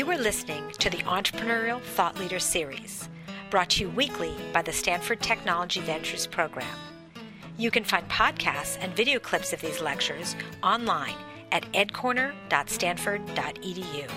You are listening to the Entrepreneurial Thought Leader Series, brought to you weekly by the Stanford Technology Ventures Program. You can find podcasts and video clips of these lectures online at edcorner.stanford.edu.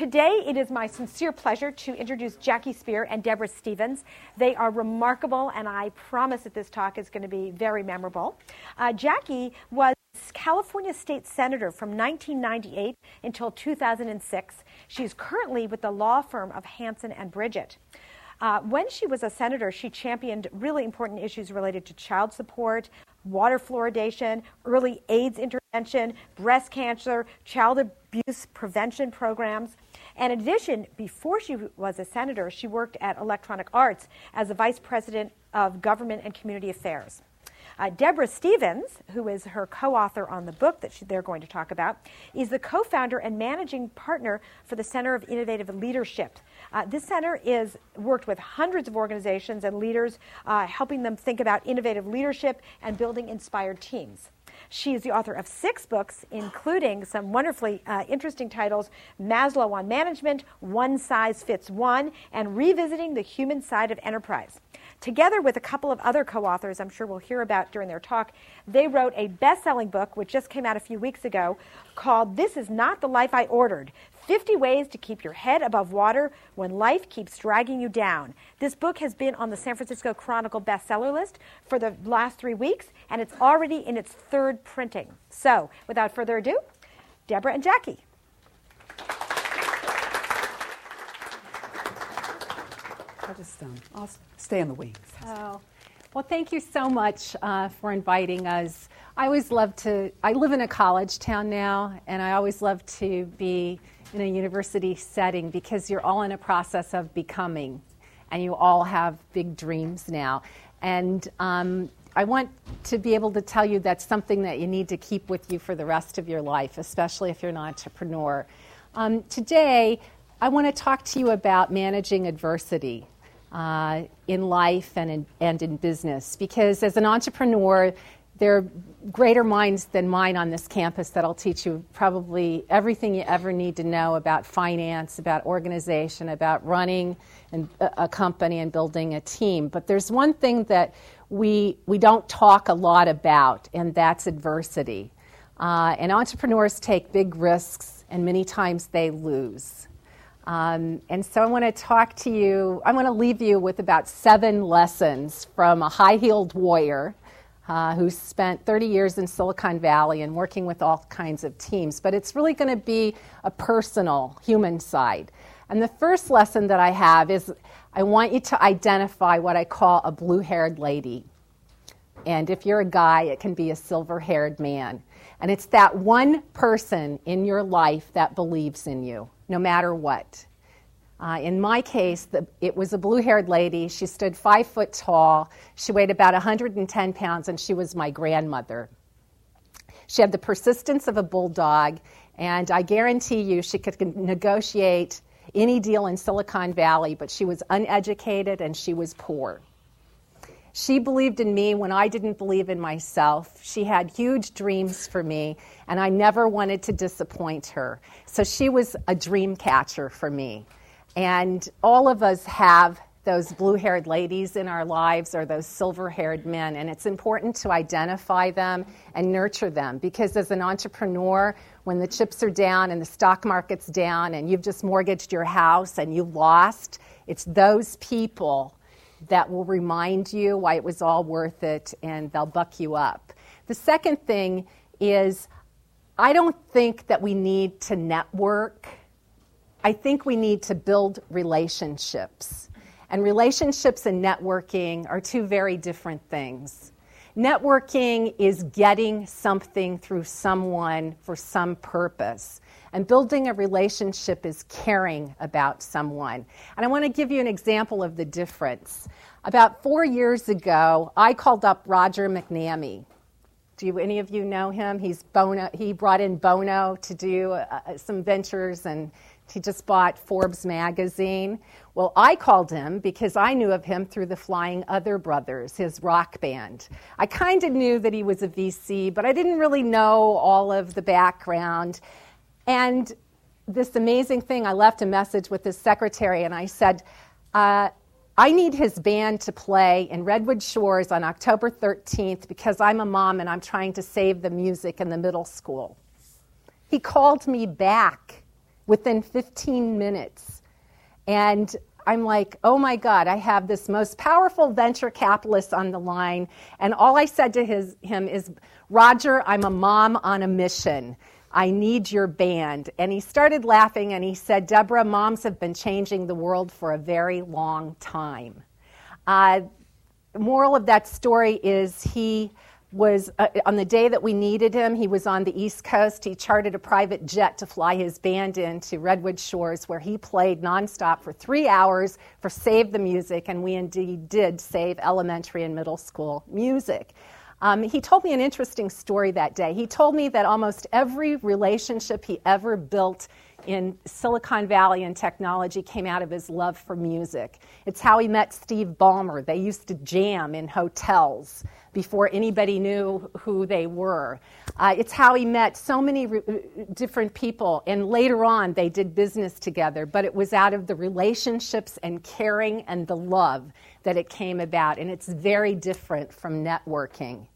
Today, it is my sincere pleasure to introduce Jackie Speier and Deborah Stevens. They are remarkable, and I promise that this talk is going to be very memorable. Uh, Jackie was California State Senator from 1998 until 2006. She's currently with the law firm of Hanson and Bridgett. Uh, when she was a senator, she championed really important issues related to child support, water fluoridation, early AIDS intervention, breast cancer, child abuse prevention programs. And in addition, before she was a senator, she worked at Electronic Arts as the vice president of government and community affairs. Uh, Deborah Stevens, who is her co author on the book that she, they're going to talk about, is the co founder and managing partner for the Center of Innovative Leadership. Uh, this center is worked with hundreds of organizations and leaders, uh, helping them think about innovative leadership and building inspired teams. She is the author of six books, including some wonderfully uh, interesting titles Maslow on Management, One Size Fits One, and Revisiting the Human Side of Enterprise. Together with a couple of other co authors, I'm sure we'll hear about during their talk, they wrote a best selling book, which just came out a few weeks ago, called This Is Not the Life I Ordered 50 Ways to Keep Your Head Above Water When Life Keeps Dragging You Down. This book has been on the San Francisco Chronicle bestseller list for the last three weeks, and it's already in its third printing. So, without further ado, Deborah and Jackie. I'll just um, I'll stay in the wings. Oh, well, thank you so much uh, for inviting us. I always love to. I live in a college town now, and I always love to be in a university setting because you're all in a process of becoming and you all have big dreams now. And um, I want to be able to tell you that's something that you need to keep with you for the rest of your life, especially if you're an entrepreneur. Um, today, I want to talk to you about managing adversity uh, in life and in, and in business because as an entrepreneur, there are greater minds than mine on this campus that'll teach you probably everything you ever need to know about finance, about organization, about running and a company and building a team. But there's one thing that we, we don't talk a lot about, and that's adversity. Uh, and entrepreneurs take big risks, and many times they lose. Um, and so I want to talk to you, I want to leave you with about seven lessons from a high heeled warrior uh, who spent 30 years in Silicon Valley and working with all kinds of teams. But it's really going to be a personal, human side. And the first lesson that I have is I want you to identify what I call a blue haired lady. And if you're a guy, it can be a silver haired man. And it's that one person in your life that believes in you, no matter what. Uh, in my case, the, it was a blue haired lady. She stood five foot tall. She weighed about 110 pounds, and she was my grandmother. She had the persistence of a bulldog, and I guarantee you she could negotiate any deal in Silicon Valley, but she was uneducated and she was poor. She believed in me when I didn't believe in myself. She had huge dreams for me, and I never wanted to disappoint her. So she was a dream catcher for me. And all of us have those blue haired ladies in our lives or those silver haired men. And it's important to identify them and nurture them because as an entrepreneur, when the chips are down and the stock market's down and you've just mortgaged your house and you lost, it's those people that will remind you why it was all worth it and they'll buck you up. The second thing is, I don't think that we need to network I think we need to build relationships. And relationships and networking are two very different things. Networking is getting something through someone for some purpose. And building a relationship is caring about someone. And I want to give you an example of the difference. About four years ago, I called up Roger McNamee. Do any of you know him? He's Bono, he brought in Bono to do uh, some ventures and he just bought Forbes magazine. Well, I called him because I knew of him through the Flying Other Brothers, his rock band. I kind of knew that he was a VC, but I didn't really know all of the background. And this amazing thing, I left a message with his secretary and I said, uh, I need his band to play in Redwood Shores on October 13th because I'm a mom and I'm trying to save the music in the middle school. He called me back within 15 minutes. And I'm like, oh my God, I have this most powerful venture capitalist on the line. And all I said to his, him is, Roger, I'm a mom on a mission. I need your band. And he started laughing and he said, Deborah, moms have been changing the world for a very long time. Uh, moral of that story is he was uh, on the day that we needed him he was on the east coast he chartered a private jet to fly his band into redwood shores where he played nonstop for three hours for save the music and we indeed did save elementary and middle school music um, he told me an interesting story that day. He told me that almost every relationship he ever built in Silicon Valley and technology came out of his love for music. It's how he met Steve Ballmer. They used to jam in hotels before anybody knew who they were. Uh, it's how he met so many re- different people, and later on they did business together, but it was out of the relationships and caring and the love that it came about, and it's very different from networking.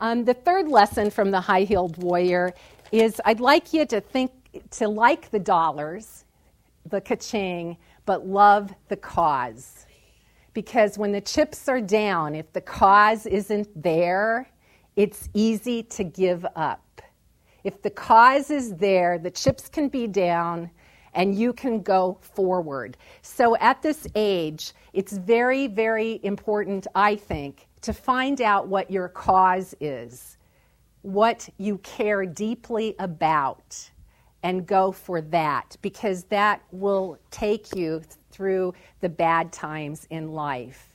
Um, the third lesson from the high heeled warrior is I'd like you to think to like the dollars, the kaching, but love the cause. Because when the chips are down, if the cause isn't there, it's easy to give up. If the cause is there, the chips can be down and you can go forward. So at this age, it's very, very important, I think, to find out what your cause is, what you care deeply about, and go for that because that will take you through the bad times in life.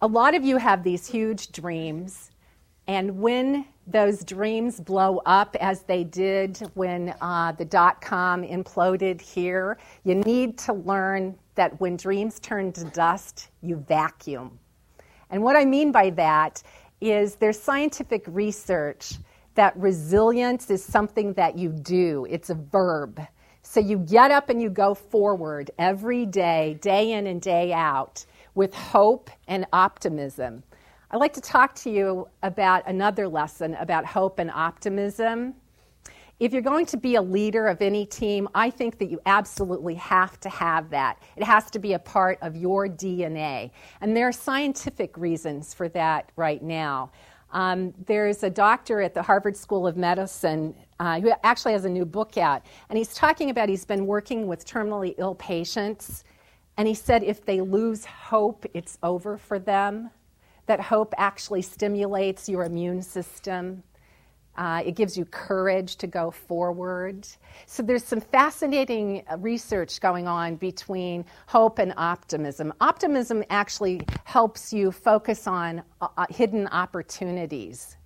A lot of you have these huge dreams, and when those dreams blow up as they did when uh, the dot com imploded here, you need to learn that when dreams turn to dust, you vacuum. And what I mean by that is there's scientific research that resilience is something that you do, it's a verb. So you get up and you go forward every day, day in and day out, with hope and optimism. I'd like to talk to you about another lesson about hope and optimism. If you're going to be a leader of any team, I think that you absolutely have to have that. It has to be a part of your DNA. And there are scientific reasons for that right now. Um, there's a doctor at the Harvard School of Medicine uh, who actually has a new book out, and he's talking about he's been working with terminally ill patients, and he said if they lose hope, it's over for them. That hope actually stimulates your immune system. Uh, it gives you courage to go forward. So there's some fascinating uh, research going on between hope and optimism. Optimism actually helps you focus on uh, uh hidden opportunities.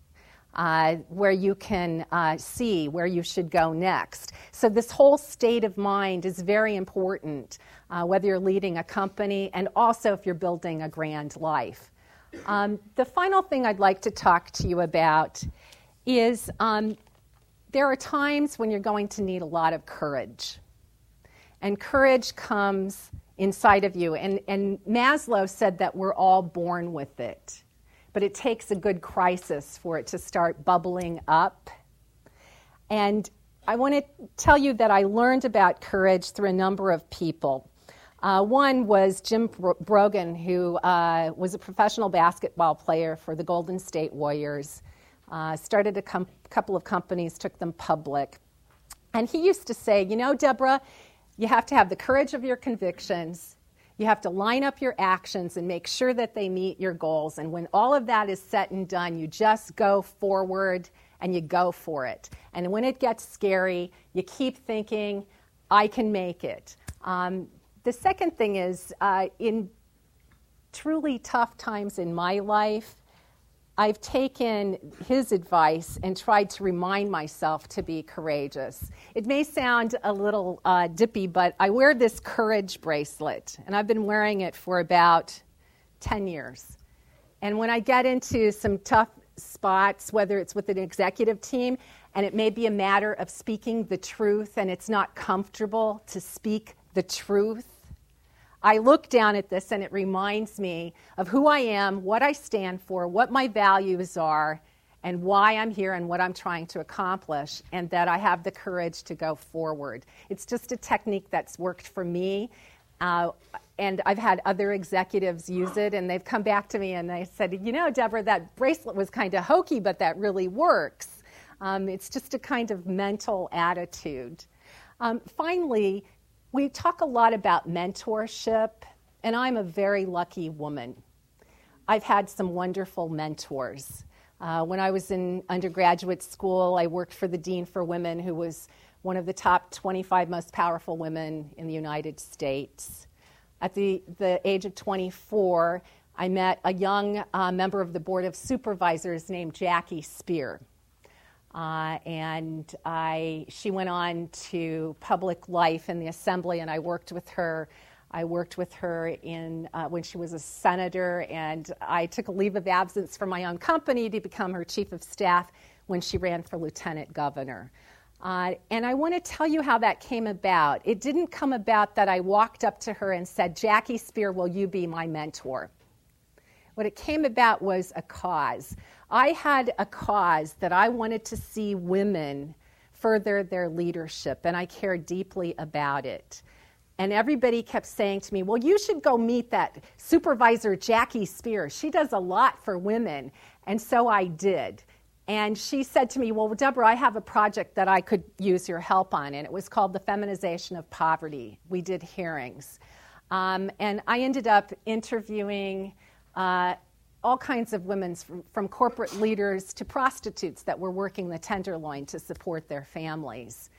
Uh, where you can uh, see where you should go next. So, this whole state of mind is very important, whether you're leading a company and also if you're building a grand life. Um, the final thing I'd like to talk to you about is um, there are times when you're going to need a lot of courage. And courage comes inside of you. And, and Maslow said that we're all born with it, but it takes a good crisis for it to start bubbling up. And I want to tell you that I learned about courage through a number of people. Uh, one was Jim Brogan, who uh, was a professional basketball player for the Golden State Warriors uh, started a com- couple of companies, took them public. And he used to say, You know, Deborah, you have to have the courage of your convictions. You have to line up your actions and make sure that they meet your goals. And when all of that is set and done, you just go forward and you go for it. And when it gets scary, you keep thinking, I can make it. Um, the second thing is, uh, in truly tough times in my life, I've taken his advice and tried to remind myself to be courageous. It may sound a little uh, dippy, but I wear this courage bracelet, and I've been wearing it for about 10 years. And when I get into some tough spots, whether it's with an executive team, and it may be a matter of speaking the truth and it's not comfortable to speak the truth. I look down at this and it reminds me of who I am, what I stand for, what my values are, and why I'm here and what I'm trying to accomplish, and that I have the courage to go forward. It's just a technique that's worked for me. Uh, and I've had other executives use it, and they've come back to me and they said, You know, Deborah, that bracelet was kind of hokey, but that really works. Um, it's just a kind of mental attitude. Um, finally, we talk a lot about mentorship, and I'm a very lucky woman. I've had some wonderful mentors. Uh, when I was in undergraduate school, I worked for the Dean for Women, who was one of the top 25 most powerful women in the United States. At the, the age of 24, I met a young uh, member of the Board of Supervisors named Jackie Speier. Uh, and I, she went on to public life in the assembly, and I worked with her. I worked with her in, uh, when she was a senator, and I took a leave of absence from my own company to become her chief of staff when she ran for lieutenant governor. Uh, and I want to tell you how that came about. It didn't come about that I walked up to her and said, Jackie Speier, will you be my mentor? What it came about was a cause. I had a cause that I wanted to see women further their leadership, and I cared deeply about it. And everybody kept saying to me, Well, you should go meet that supervisor, Jackie Speier. She does a lot for women. And so I did. And she said to me, Well, Deborah, I have a project that I could use your help on. And it was called The Feminization of Poverty. We did hearings. Um, and I ended up interviewing uh, all kinds of women from, from, corporate leaders to prostitutes that were working the tenderloin to support their families.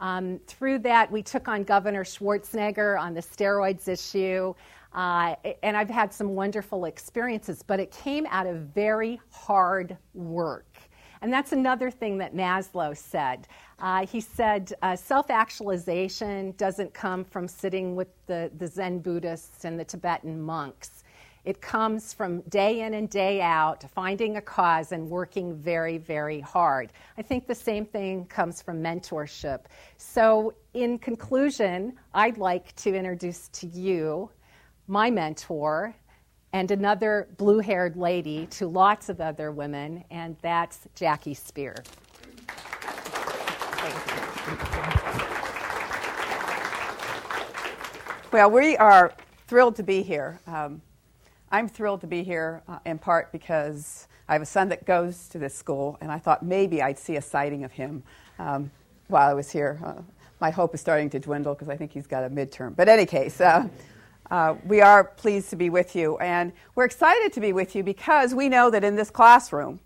Um, through that, we took on Governor Schwarzenegger on the steroids issue, uh, and I've had some wonderful experiences, but it came out of very hard work. And that's another thing that Maslow said. Uh, he said uh, self actualization doesn't come from sitting with the, the Zen Buddhists and the Tibetan monks. It comes from day in and day out, finding a cause and working very, very hard. I think the same thing comes from mentorship. So, in conclusion, I'd like to introduce to you my mentor and another blue haired lady to lots of other women, and that's Jackie Speier. Well, we are thrilled to be here. Um, I'm thrilled to be here uh, in part because I have a son that goes to this school, and I thought maybe I'd see a sighting of him um, while I was here. Uh, my hope is starting to dwindle because I think he's got a midterm. But any case, uh, uh, we are pleased to be with you, and we're excited to be with you because we know that in this classroom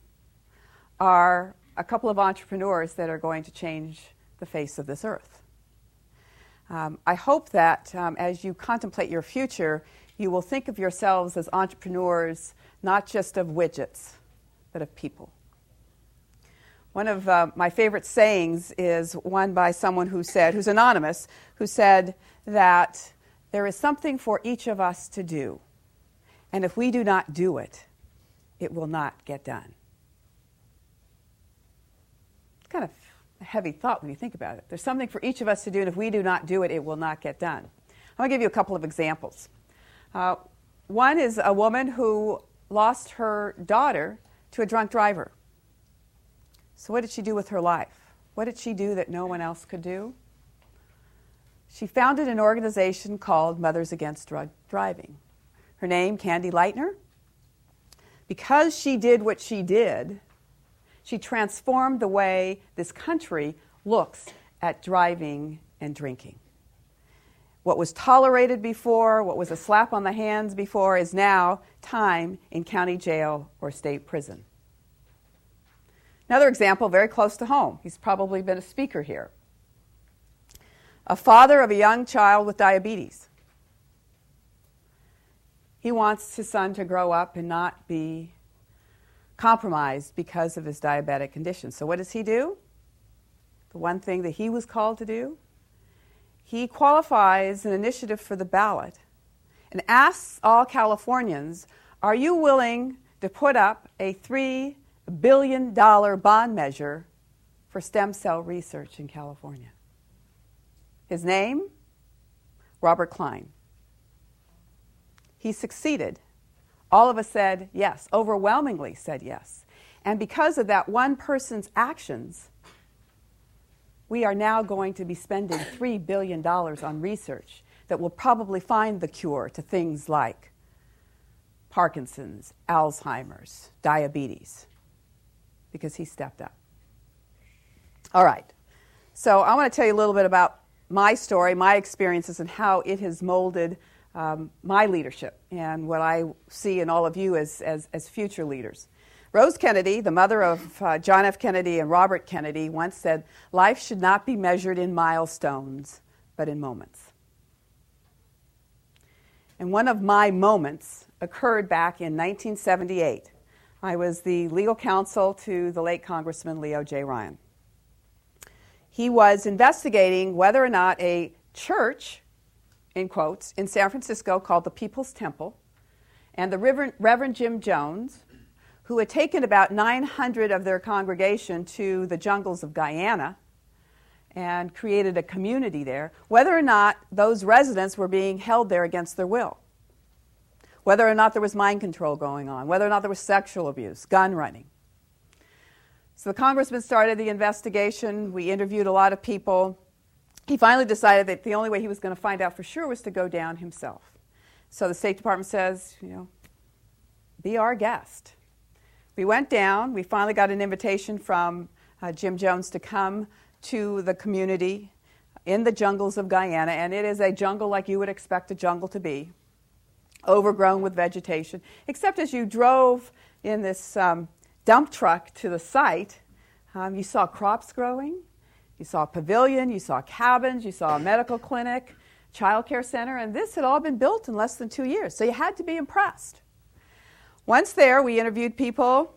are a couple of entrepreneurs that are going to change the face of this earth. Um, I hope that um, as you contemplate your future, you will think of yourselves as entrepreneurs, not just of widgets, but of people. One of uh, my favorite sayings is one by someone who said, who's anonymous, who said that there is something for each of us to do. And if we do not do it, it will not get done. It's kind of a heavy thought when you think about it. There's something for each of us to do, and if we do not do it, it will not get done. I'm going to give you a couple of examples. Uh, one is a woman who lost her daughter to a drunk driver. So, what did she do with her life? What did she do that no one else could do? She founded an organization called Mothers Against Drunk Driving. Her name, Candy Lightner. Because she did what she did, she transformed the way this country looks at driving and drinking. What was tolerated before, what was a slap on the hands before, is now time in county jail or state prison. Another example, very close to home. He's probably been a speaker here a father of a young child with diabetes. He wants his son to grow up and not be compromised because of his diabetic condition. So, what does he do? The one thing that he was called to do? He qualifies an initiative for the ballot and asks all Californians Are you willing to put up a $3 billion bond measure for stem cell research in California. His name? Robert Klein. He succeeded. All of us said yes, overwhelmingly said yes. And because of that one person's actions, we are now going to be spending $3 billion on research that will probably find the cure to things like Parkinson's, Alzheimer's, diabetes, because he stepped up. All right. So I want to tell you a little bit about my story, my experiences, and how it has molded um, my leadership and what I see in all of you as, as, as future leaders. Rose Kennedy, the mother of uh, John F. Kennedy and Robert Kennedy, once said, Life should not be measured in milestones, but in moments. And one of my moments occurred back in 1978. I was the legal counsel to the late Congressman Leo J. Ryan. He was investigating whether or not a church, in quotes, in San Francisco called the People's Temple, and the Reverend, Reverend Jim Jones, who had taken about 900 of their congregation to the jungles of Guyana and created a community there, whether or not those residents were being held there against their will, whether or not there was mind control going on, whether or not there was sexual abuse, gun running. So the congressman started the investigation. We interviewed a lot of people. He finally decided that the only way he was going to find out for sure was to go down himself. So the State Department says, you know, be our guest. We went down. We finally got an invitation from uh, Jim Jones to come to the community in the jungles of Guyana, and it is a jungle like you would expect a jungle to be, overgrown with vegetation, except as you drove in this um, dump truck to the site, um, you saw crops growing, you saw a pavilion, you saw cabins, you saw a medical clinic, child care center, and this had all been built in less than two years, so you had to be impressed. Once there, we interviewed people.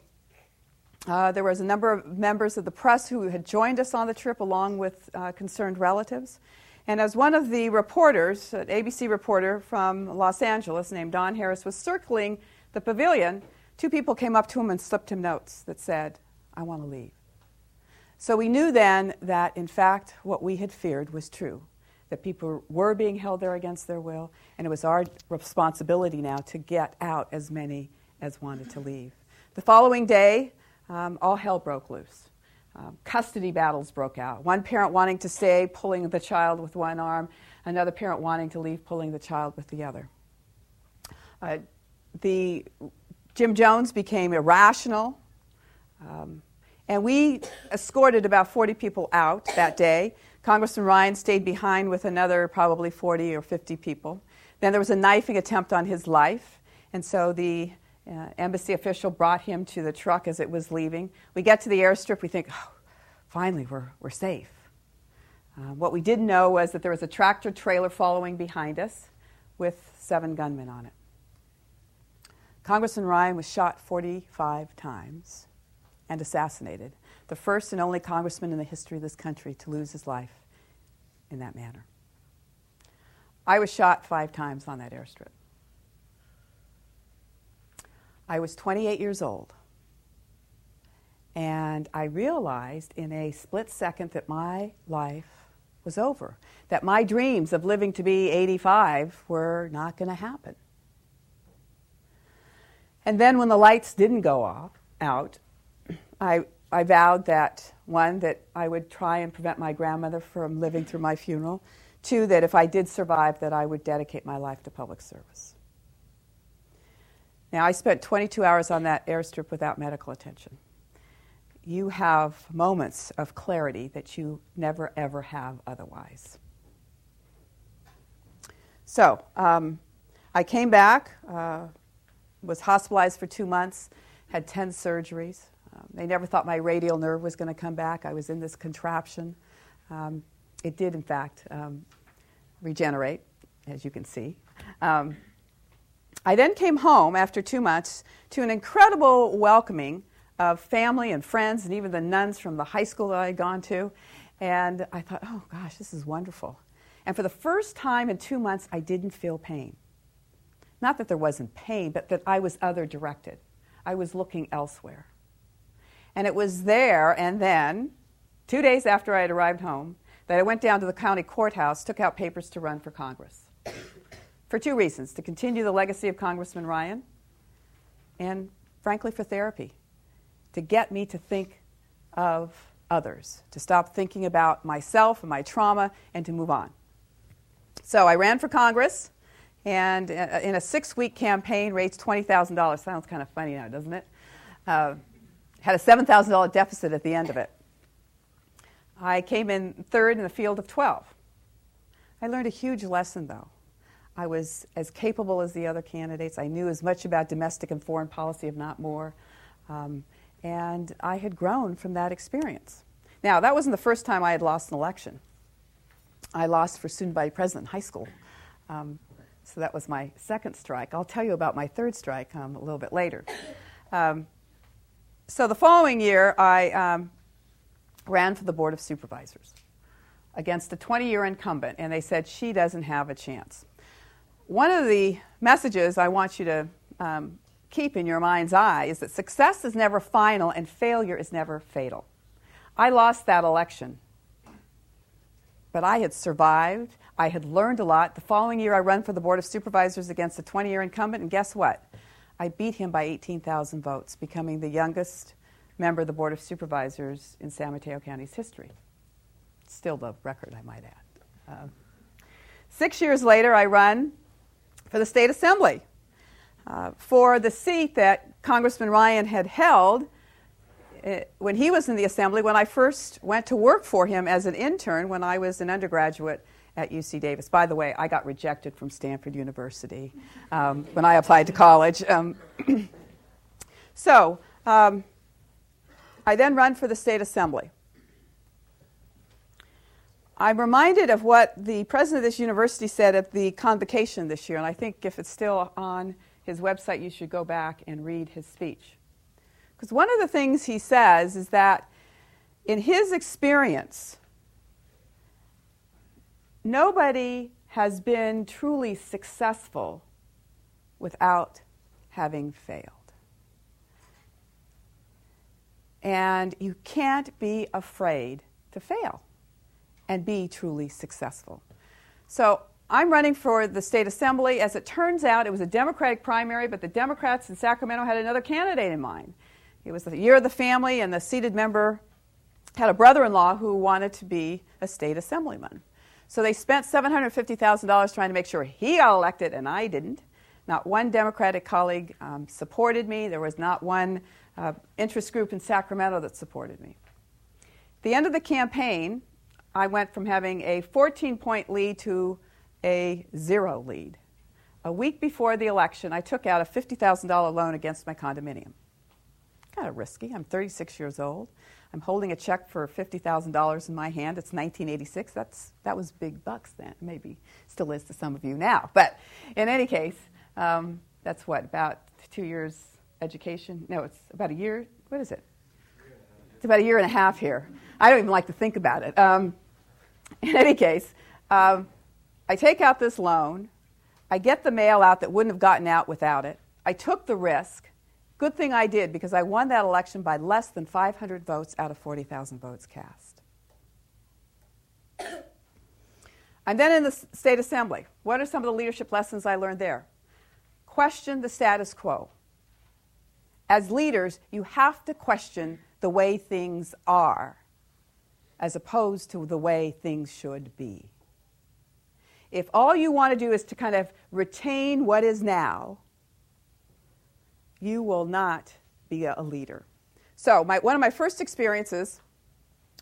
Uh, there was a number of members of the press who had joined us on the trip, along with uh, concerned relatives. And as one of the reporters, an ABC reporter from Los Angeles named Don Harris, was circling the pavilion, two people came up to him and slipped him notes that said, I want to leave. So we knew then that, in fact, what we had feared was true that people were being held there against their will, and it was our responsibility now to get out as many as wanted to leave. The following day, um, all hell broke loose. Um, custody battles broke out. One parent wanting to stay, pulling the child with one arm, another parent wanting to leave, pulling the child with the other. Uh, the Jim Jones became irrational, um, and we escorted about 40 people out that day. Congressman Ryan stayed behind with another probably 40 or 50 people. Then there was a knifing attempt on his life, and so the uh, embassy official brought him to the truck as it was leaving. We get to the airstrip, we think, oh, finally, we're, we're safe. Uh, what we didn't know was that there was a tractor trailer following behind us with seven gunmen on it. Congressman Ryan was shot 45 times and assassinated, the first and only congressman in the history of this country to lose his life in that manner. I was shot five times on that airstrip. I was 28 years old. And I realized in a split second that my life was over, that my dreams of living to be 85 were not going to happen. And then when the lights didn't go off, out, I, I vowed that one, that I would try and prevent my grandmother from living through my funeral. Two, that if I did survive, that I would dedicate my life to public service. Now, I spent 22 hours on that airstrip without medical attention. You have moments of clarity that you never ever have otherwise. So, um, I came back, uh, was hospitalized for two months, had 10 surgeries. Um, they never thought my radial nerve was going to come back. I was in this contraption. Um, it did, in fact, um, regenerate, as you can see. I then came home after two months to an incredible welcoming of family and friends and even the nuns from the high school that I had gone to. And I thought, oh gosh, this is wonderful. And for the first time in two months, I didn't feel pain. Not that there wasn't pain, but that I was other directed. I was looking elsewhere. And it was there and then, two days after I had arrived home, that I went down to the county courthouse, took out papers to run for Congress. For two reasons to continue the legacy of Congressman Ryan, and frankly, for therapy, to get me to think of others, to stop thinking about myself and my trauma, and to move on. So I ran for Congress, and uh, in a six week campaign, raised $20,000. Sounds kind of funny now, doesn't it? Uh, had a $7,000 deficit at the end of it. I came in third in the field of 12. I learned a huge lesson, though. I was as capable as the other candidates. I knew as much about domestic and foreign policy, if not more. Um, and I had grown from that experience. Now, that wasn't the first time I had lost an election. I lost for student body president in high school. Um, so that was my second strike. I'll tell you about my third strike um, a little bit later. Um, so the following year, I um, ran for the Board of Supervisors against a 20 year incumbent, and they said she doesn't have a chance. One of the messages I want you to um, keep in your mind's eye is that success is never final and failure is never fatal. I lost that election, but I had survived. I had learned a lot. The following year, I ran for the Board of Supervisors against a 20 year incumbent, and guess what? I beat him by 18,000 votes, becoming the youngest member of the Board of Supervisors in San Mateo County's history. Still the record, I might add. Uh, six years later, I run for the State Assembly uh, for the seat that Congressman Ryan had held uh, when he was in the Assembly, when I first went to work for him as an intern when I was an undergraduate at UC Davis. By the way, I got rejected from Stanford University um, when I applied to college. Um, so um, I then run for the State Assembly. I'm reminded of what the president of this university said at the convocation this year, and I think if it's still on his website, you should go back and read his speech. Because one of the things he says is that in his experience, nobody has been truly successful without having failed. And you can't be afraid to fail and be truly successful. So I'm running for the state assembly. As it turns out, it was a Democratic primary, but the Democrats in Sacramento had another candidate in mind. It was the year of the family, and the seated member had a brother in law who wanted to be a state assemblyman. So they spent $750,000 trying to make sure he got elected, and I didn't. Not one Democratic colleague um, supported me. There was not one uh, interest group in Sacramento that supported me. At the end of the campaign, I went from having a 14 point lead to a zero lead. A week before the election, I took out a $50,000 loan against my condominium kind of risky. I'm 36 years old. I'm holding a check for $50,000 in my hand. It's 1986. That's, that was big bucks then. Maybe still is to some of you now. But in any case, um, that's what, about two years education? No, it's about a year. What is it? It's about a year and a half here. I don't even like to think about it. Um, in any case, um, I take out this loan. I get the mail out that wouldn't have gotten out without it. I took the risk. Good thing I did because I won that election by less than 500 votes out of 40,000 votes cast. I'm then in the state assembly. What are some of the leadership lessons I learned there? Question the status quo. As leaders, you have to question the way things are as opposed to the way things should be. If all you want to do is to kind of retain what is now, you will not be a leader. So, my, one of my first experiences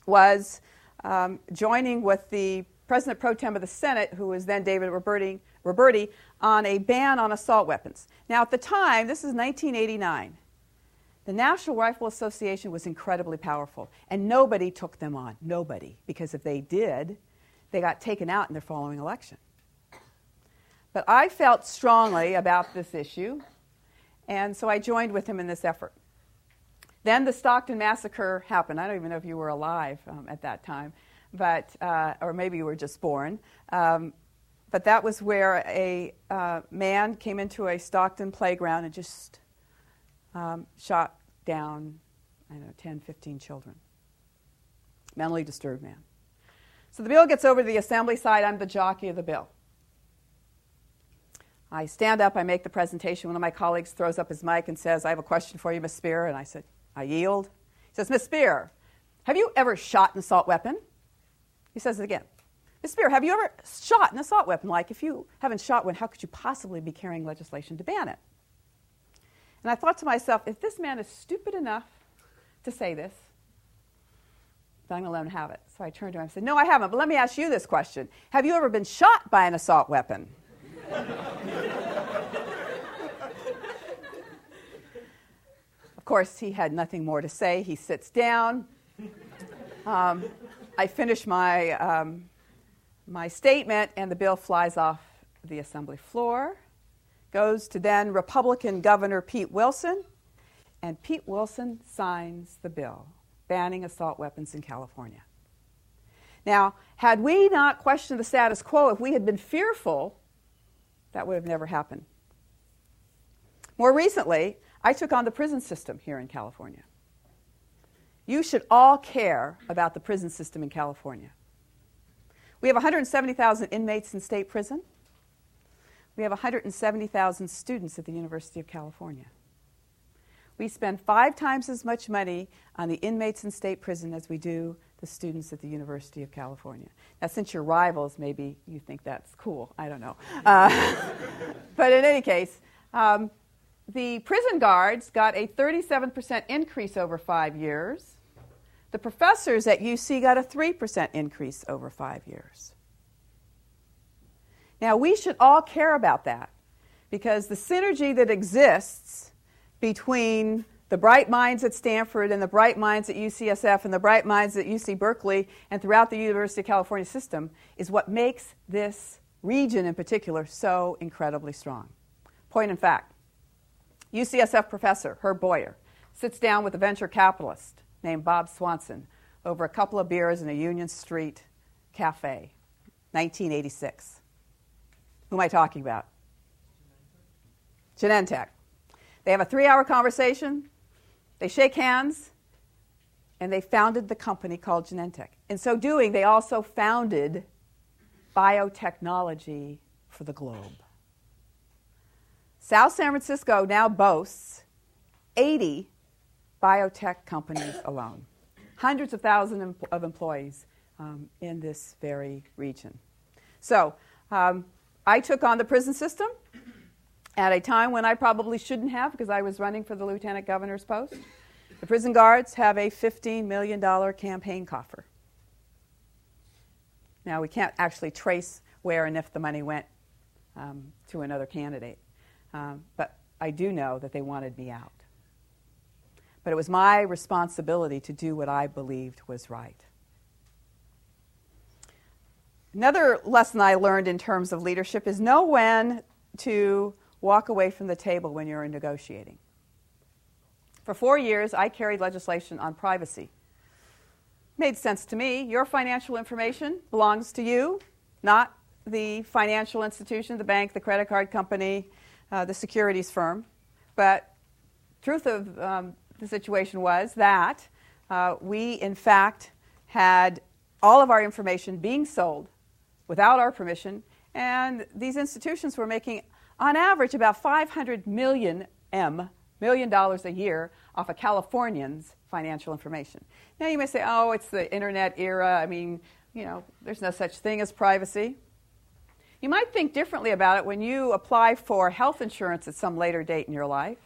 was um, joining with the President pro tem of the Senate, who was then David Roberti, Roberti, on a ban on assault weapons. Now, at the time, this is 1989, the National Rifle Association was incredibly powerful, and nobody took them on. Nobody. Because if they did, they got taken out in their following election. But I felt strongly about this issue, and so I joined with him in this effort. Then the Stockton massacre happened. I don't even know if you were alive um, at that time, but uh, or maybe you were just born. Um, but that was where a uh, man came into a Stockton playground and just um, shot down I don't know, 10, 15 children. Mentally disturbed man. So the bill gets over to the assembly side. I'm the jockey of the bill. I stand up, I make the presentation. One of my colleagues throws up his mic and says, I have a question for you, Miss Speier. And I said, I yield. He says, Miss Speier, have you ever shot an assault weapon? He says it again. Miss Speier, have you ever shot an assault weapon? Like, if you haven't shot one, how could you possibly be carrying legislation to ban it? And I thought to myself, if this man is stupid enough to say this, then I'm going to let him have it. So I turned to him and said, No, I haven't, but let me ask you this question Have you ever been shot by an assault weapon? of course, he had nothing more to say. He sits down. Um, I finish my, um, my statement, and the bill flies off the assembly floor, goes to then Republican Governor Pete Wilson, and Pete Wilson signs the bill banning assault weapons in California. Now, had we not questioned the status quo, if we had been fearful that would have never happened. More recently, I took on the prison system here in California. You should all care about the prison system in California. We have 170,000 inmates in state prison. We have 170,000 students at the University of California. We spend five times as much money on the inmates in state prison as we do the students at the University of California. Now, since you're rivals, maybe you think that's cool. I don't know. Uh, but in any case, um, the prison guards got a 37% increase over five years. The professors at UC got a 3% increase over five years. Now, we should all care about that because the synergy that exists between the bright minds at Stanford and the bright minds at UCSF and the bright minds at UC Berkeley and throughout the University of California system is what makes this region in particular so incredibly strong. Point in fact, UCSF professor Herb Boyer sits down with a venture capitalist named Bob Swanson over a couple of beers in a Union Street cafe, 1986. Who am I talking about? Genentech. They have a three hour conversation. They shake hands, and they founded the company called Genentech. In so doing, they also founded biotechnology for the globe. South San Francisco now boasts 80 biotech companies alone, hundreds of thousands of employees um, in this very region. So, um, I took on the prison system at a time when I probably shouldn't have because I was running for the lieutenant governor's post. The prison guards have a $15 million campaign coffer. Now, we can't actually trace where and if the money went um, to another candidate, um, but I do know that they wanted me out. But it was my responsibility to do what I believed was right. Another lesson I learned in terms of leadership is know when to walk away from the table when you're negotiating. For four years, I carried legislation on privacy. Made sense to me. Your financial information belongs to you, not the financial institution, the bank, the credit card company, uh, the securities firm. But truth of um, the situation was that uh, we, in fact, had all of our information being sold without our permission, and these institutions were making on average about 500 million M, million dollars a year off of Californians' financial information. Now you may say, oh, it's the internet era. I mean, you know, there's no such thing as privacy. You might think differently about it when you apply for health insurance at some later date in your life.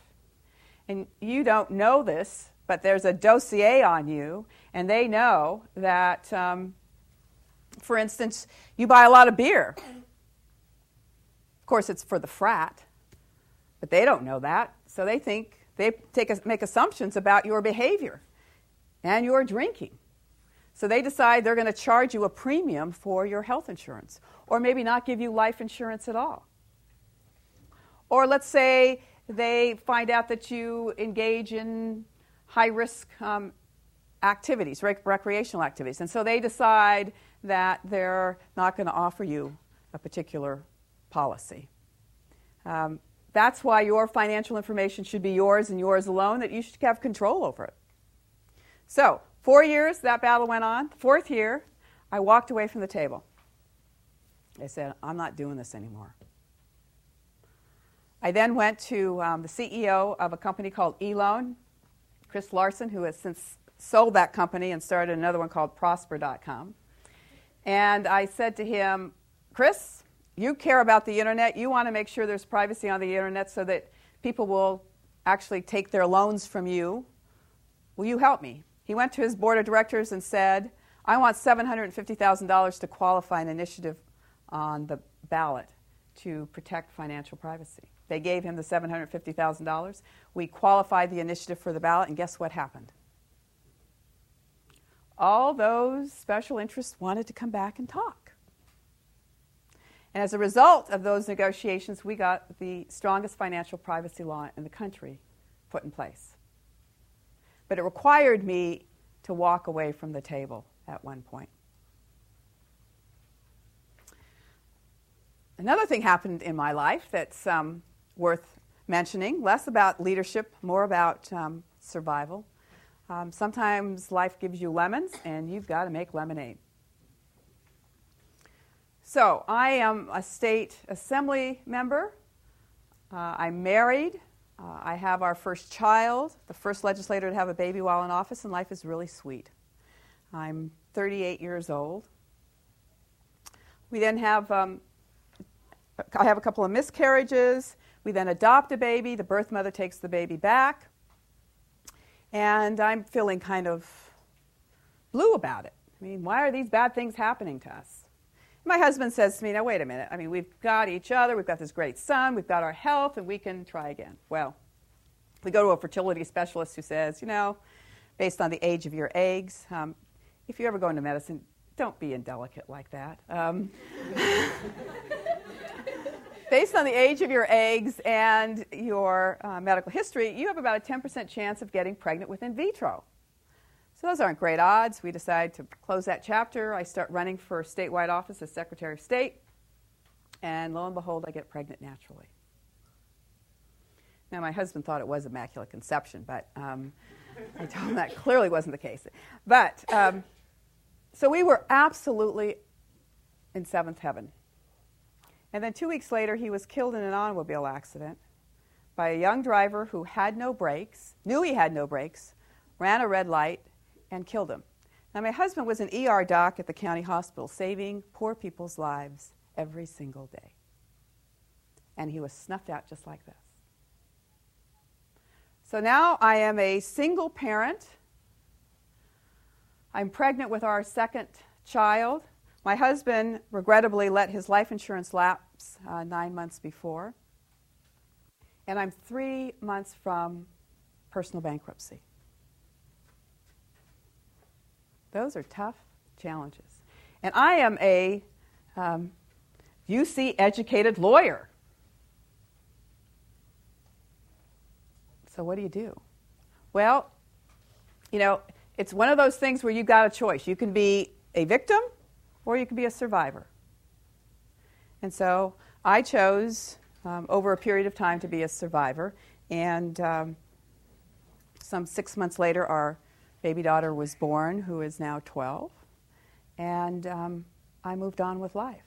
And you don't know this, but there's a dossier on you, and they know that, um, for instance, you buy a lot of beer of course, it's for the frat, but they don't know that. So they think, they take, make assumptions about your behavior and your drinking. So they decide they're going to charge you a premium for your health insurance, or maybe not give you life insurance at all. Or let's say they find out that you engage in high risk um, activities, rec- recreational activities, and so they decide that they're not going to offer you a particular policy. Um, that's why your financial information should be yours and yours alone, that you should have control over it. So, four years that battle went on. Fourth year, I walked away from the table. I said, I'm not doing this anymore. I then went to um, the CEO of a company called eLoan, Chris Larsen, who has since sold that company and started another one called Prosper.com. And I said to him, Chris, you care about the internet. You want to make sure there's privacy on the internet so that people will actually take their loans from you. Will you help me? He went to his board of directors and said, I want $750,000 to qualify an initiative on the ballot to protect financial privacy. They gave him the $750,000. We qualified the initiative for the ballot, and guess what happened? All those special interests wanted to come back and talk. And as a result of those negotiations, we got the strongest financial privacy law in the country put in place. But it required me to walk away from the table at one point. Another thing happened in my life that's um, worth mentioning less about leadership, more about um, survival. Um, sometimes life gives you lemons, and you've got to make lemonade. So, I am a state assembly member. Uh, I'm married. Uh, I have our first child, the first legislator to have a baby while in office, and life is really sweet. I'm 38 years old. We then have, um, I have a couple of miscarriages. We then adopt a baby. The birth mother takes the baby back. And I'm feeling kind of blue about it. I mean, why are these bad things happening to us? My husband says to me, now wait a minute. I mean, we've got each other, we've got this great son, we've got our health, and we can try again. Well, we go to a fertility specialist who says, you know, based on the age of your eggs, um, if you ever go into medicine, don't be indelicate like that. Um, based on the age of your eggs and your uh, medical history, you have about a 10% chance of getting pregnant with in vitro. So those aren't great odds. We decide to close that chapter. I start running for statewide office as Secretary of State, and lo and behold, I get pregnant naturally. Now, my husband thought it was immaculate conception, but um, I told him that clearly wasn't the case. But um, so we were absolutely in seventh heaven. And then two weeks later, he was killed in an automobile accident by a young driver who had no brakes, knew he had no brakes, ran a red light, and killed him. Now, my husband was an ER doc at the county hospital, saving poor people's lives every single day. And he was snuffed out just like this. So now I am a single parent I'm pregnant with our second child. My husband regrettably let his life insurance lapse uh, nine months before. And I'm three months from personal bankruptcy. Those are tough challenges. And I am a um, UC educated lawyer. So, what do you do? Well, you know, it's one of those things where you've got a choice. You can be a victim or you can be a survivor. And so I chose um, over a period of time to be a survivor. And um, some six months later, our baby daughter was born, who is now 12. And um, I moved on with life.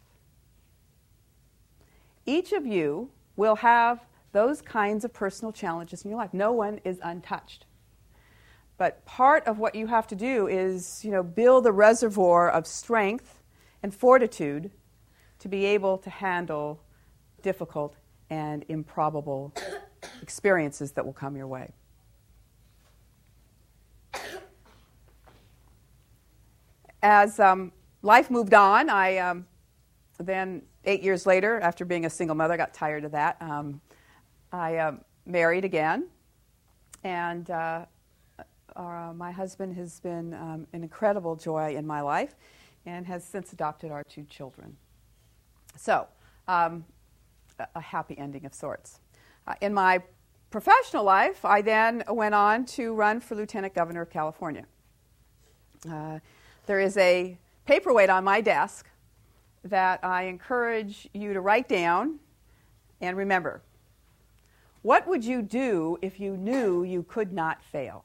Each of you will have those kinds of personal challenges in your life. No one is untouched. But part of what you have to do is, you know, build a reservoir of strength and fortitude to be able to handle difficult and improbable experiences that will come your way. As um, life moved on, I um, then, eight years later, after being a single mother, got tired of that. Um, I uh, married again, and uh, uh, my husband has been um, an incredible joy in my life and has since adopted our two children. So, um, a, happy ending of sorts. Uh, in my professional life, I then went on to run for Lieutenant Governor of California. Uh, there is a paperweight on my desk that I encourage you to write down and remember. What would you do if you knew you could not fail?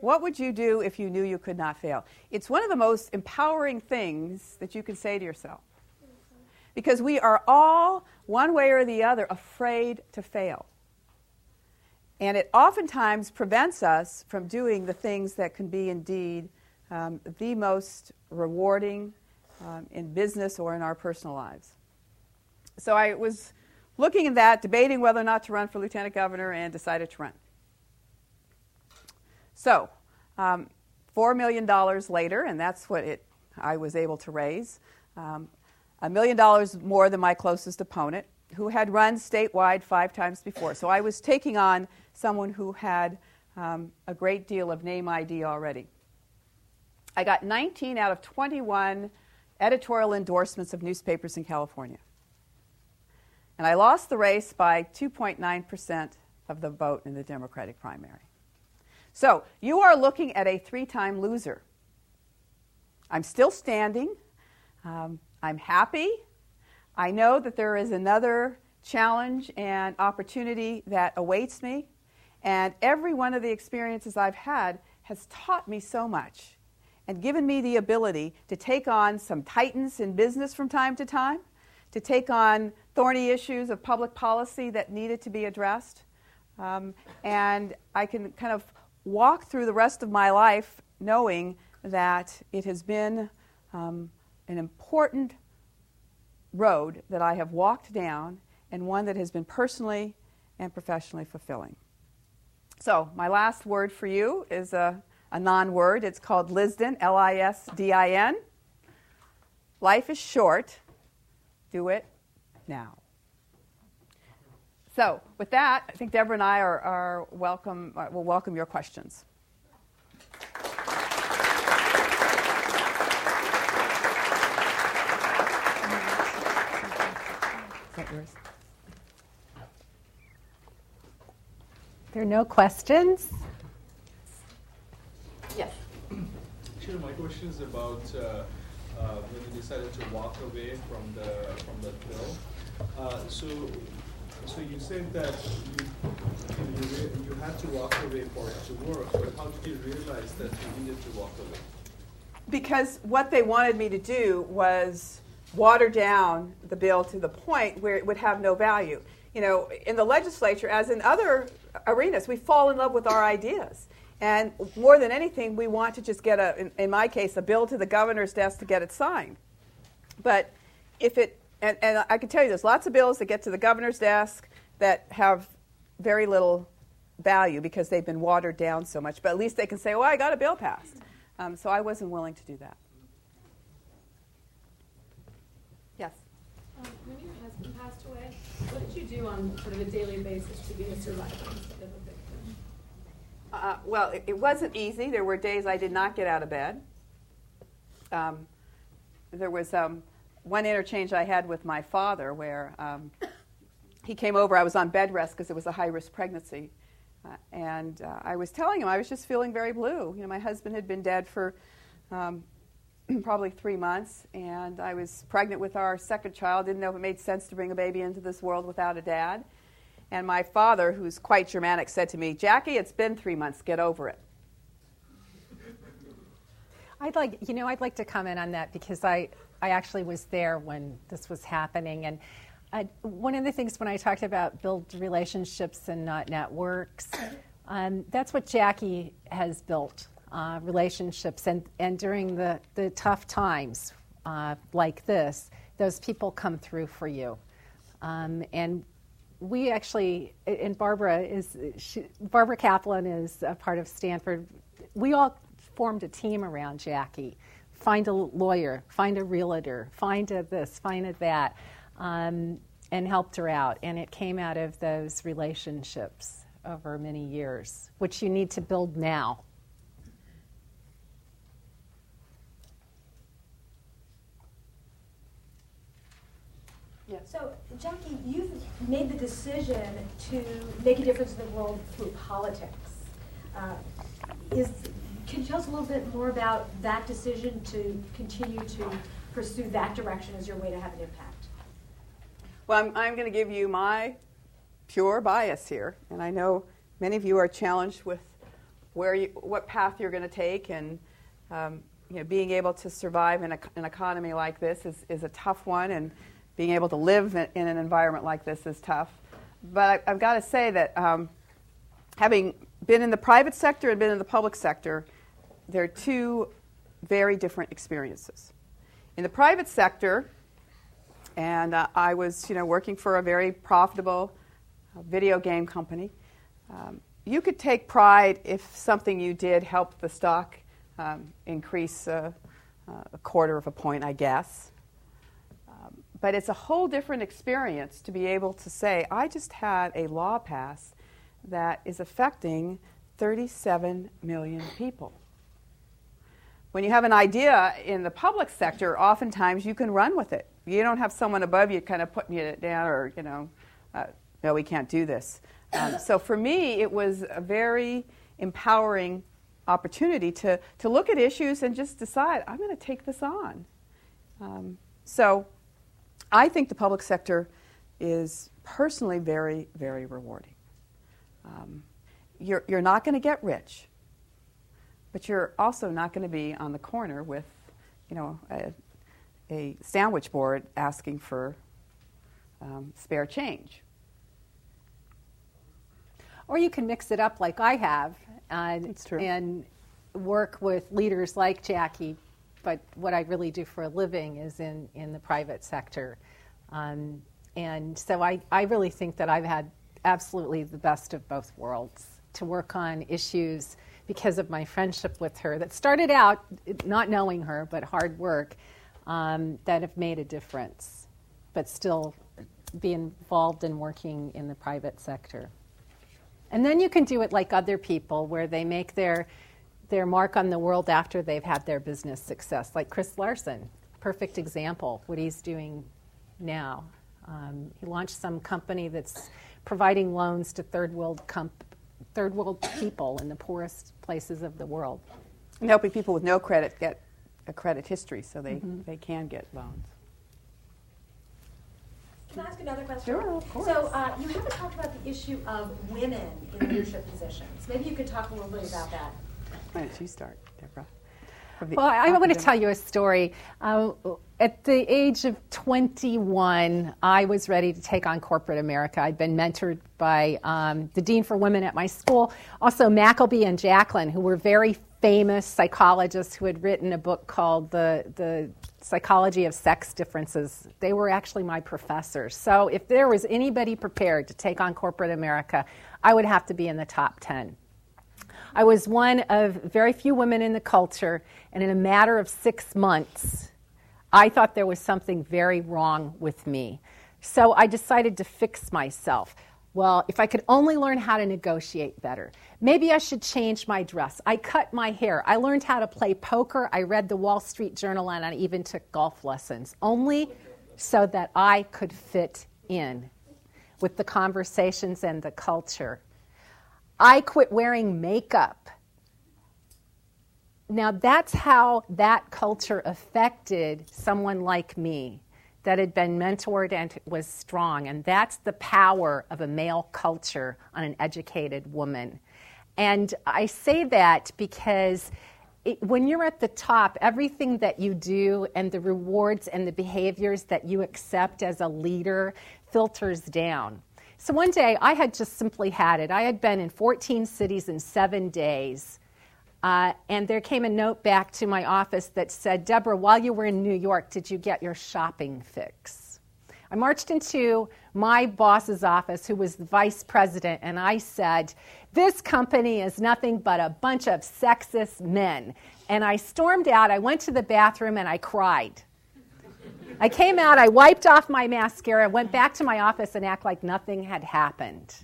What would you do if you knew you could not fail? It's one of the most empowering things that you can say to yourself. Because we are all, one way or the other, afraid to fail. And it oftentimes prevents us from doing the things that can be indeed um, the most rewarding um, in business or in our personal lives. So I was looking at that, debating whether or not to run for lieutenant governor, and decided to run. So, um, $4 million later, and that's what it, I was able to raise, um, a million dollars more than my closest opponent, who had run statewide five times before. So I was taking on someone who had um, a great deal of name ID already. I got 19 out of 21 editorial endorsements of newspapers in California. And I lost the race by 2.9% of the vote in the Democratic primary. So you are looking at a three time loser. I'm still standing. Um, I'm happy. I know that there is another challenge and opportunity that awaits me. And every one of the experiences I've had has taught me so much and given me the ability to take on some titans in business from time to time, to take on thorny issues of public policy that needed to be addressed. Um, and I can kind of walk through the rest of my life knowing that it has been um, an important road that I have walked down and one that has been personally and professionally fulfilling. So, my last word for you is a, a non word. It's called Lisdin, L I S D I N. Life is short. Do it now. So, with that, I think Deborah and I are, are welcome, uh, will welcome your questions. Is that yours? There are no questions? Yes. Sure, my question is about uh, uh, when you decided to walk away from the from the bill. Uh, so, so you said that you you, you had to walk away for it to work, but how did you realize that you needed to walk away? Because what they wanted me to do was water down the bill to the point where it would have no value. You know, in the legislature, as in other arenas, we fall in love with our ideas. And more than anything, we want to just get a, in, in my case, a bill to the governor's desk to get it signed. But if it, and, and I can tell you there's lots of bills that get to the governor's desk that have very little value because they've been watered down so much. But at least they can say, well, I got a bill passed. Um, so I wasn't willing to do that. Yes? Um, when your husband passed away, what did you do on sort of a daily basis to be a survivor instead of a victim? Uh, well, it, it wasn't easy. There were days I did not get out of bed. Um, there was um, one interchange I had with my father where um, he came over. I was on bed rest because it was a high risk pregnancy. Uh, and uh, I was telling him I was just feeling very blue. You know, my husband had been dead for um, probably three months, and I was pregnant with our second child. Didn't know if it made sense to bring a baby into this world without a dad. And my father, who's quite Germanic, said to me, Jackie, it's been three months, get over it. I'd like, you know, I'd like to comment on that because I, I actually was there when this was happening. And I, one of the things when I talked about build relationships and not networks, um, that's what Jackie has built uh, relationships. And, and during the, the tough times uh, like this, those people come through for you. Um, and we actually, and Barbara is, she, Barbara Kaplan is a part of Stanford. We all formed a team around Jackie. Find a lawyer, find a realtor, find a this, find a that, um, and helped her out. And it came out of those relationships over many years, which you need to build now. So, Jackie, you've made the decision to make a difference in the world through politics. Uh, is, can you tell us a little bit more about that decision to continue to pursue that direction as your way to have an impact? Well, I'm, I'm going to give you my pure bias here, and I know many of you are challenged with where you, what path you're going to take, and um, you know, being able to survive in a, an economy like this is, is a tough one, and being able to live in, an environment like this is tough. But I, have got to say that um, having been in the private sector and been in the public sector, there are two very different experiences. In the private sector, and uh, I was, you know, working for a very profitable uh, video game company. Um, you could take pride if something you did helped the stock um, increase uh, uh, a quarter of a point, I guess. Um, but it's a whole different experience to be able to say, I just had a law pass that is affecting 37 million people. When you have an idea in the public sector, oftentimes you can run with it. You don't have someone above you kind of putting you down or, you know, uh, no, we can't do this. Um, so for me, it was a very empowering opportunity to, to look at issues and just decide, I'm going to take this on. Um, so I think the public sector is personally very, very rewarding. Um, you're, you're not going to get rich, but you're also not going to be on the corner with, you know, a, a sandwich board asking for um, spare change. Or you can mix it up like I have uh, and work with leaders like Jackie. But what I really do for a living is in, in the private sector. Um, and so I, I really think that I've had absolutely the best of both worlds to work on issues because of my friendship with her that started out not knowing her, but hard work um, that have made a difference, but still be involved in working in the private sector. And then you can do it like other people, where they make their, their mark on the world after they've had their business success, like Chris Larsen, Perfect example, what he's doing now. Um, he launched some company that's providing loans to third world, comp- third world people in the poorest places of the world. And helping people with no credit get a credit history so they, mm-hmm. they can get loans. Can I ask another question? Sure, of course. So uh, you haven't talked about the issue of women in leadership positions. Maybe you could talk a little bit about that. Why don't you start, Deborah? Well, I want to tell you a story. Uh, at the age of 21, I was ready to take on corporate America. I'd been mentored by um, the Dean for Women at my school, also Maccoby and Jacklin, who were very famous psychologists who had written a book called The, the Psychology of Sex Differences. They were actually my professors. So if there was anybody prepared to take on corporate America, I would have to be in the top 10. I was one of very few women in the culture, and in a matter of six months, I thought there was something very wrong with me. So I decided to fix myself. Well, if I could only learn how to negotiate better, maybe I should change my dress. I cut my hair. I learned how to play poker. I read the Wall Street Journal and I even took golf lessons, only so that I could fit in with the conversations and the culture. I quit wearing makeup. Now, that's how that culture affected someone like me that had been mentored and was strong. And that's the power of a male culture on an educated woman. And I say that because it, when you're at the top, everything that you do and the rewards and the behaviors that you accept as a leader filters down. So one day I had just simply had it. I had been in 14 cities in seven days. Uh, and there came a note back to my office that said, Deborah, while you were in New York, did you get your shopping fix? I marched into my boss's office, who was the vice president, and I said, This company is nothing but a bunch of sexist men. And I stormed out, I went to the bathroom, and I cried. I came out, I wiped off my mascara, went back to my office, and act like nothing had happened.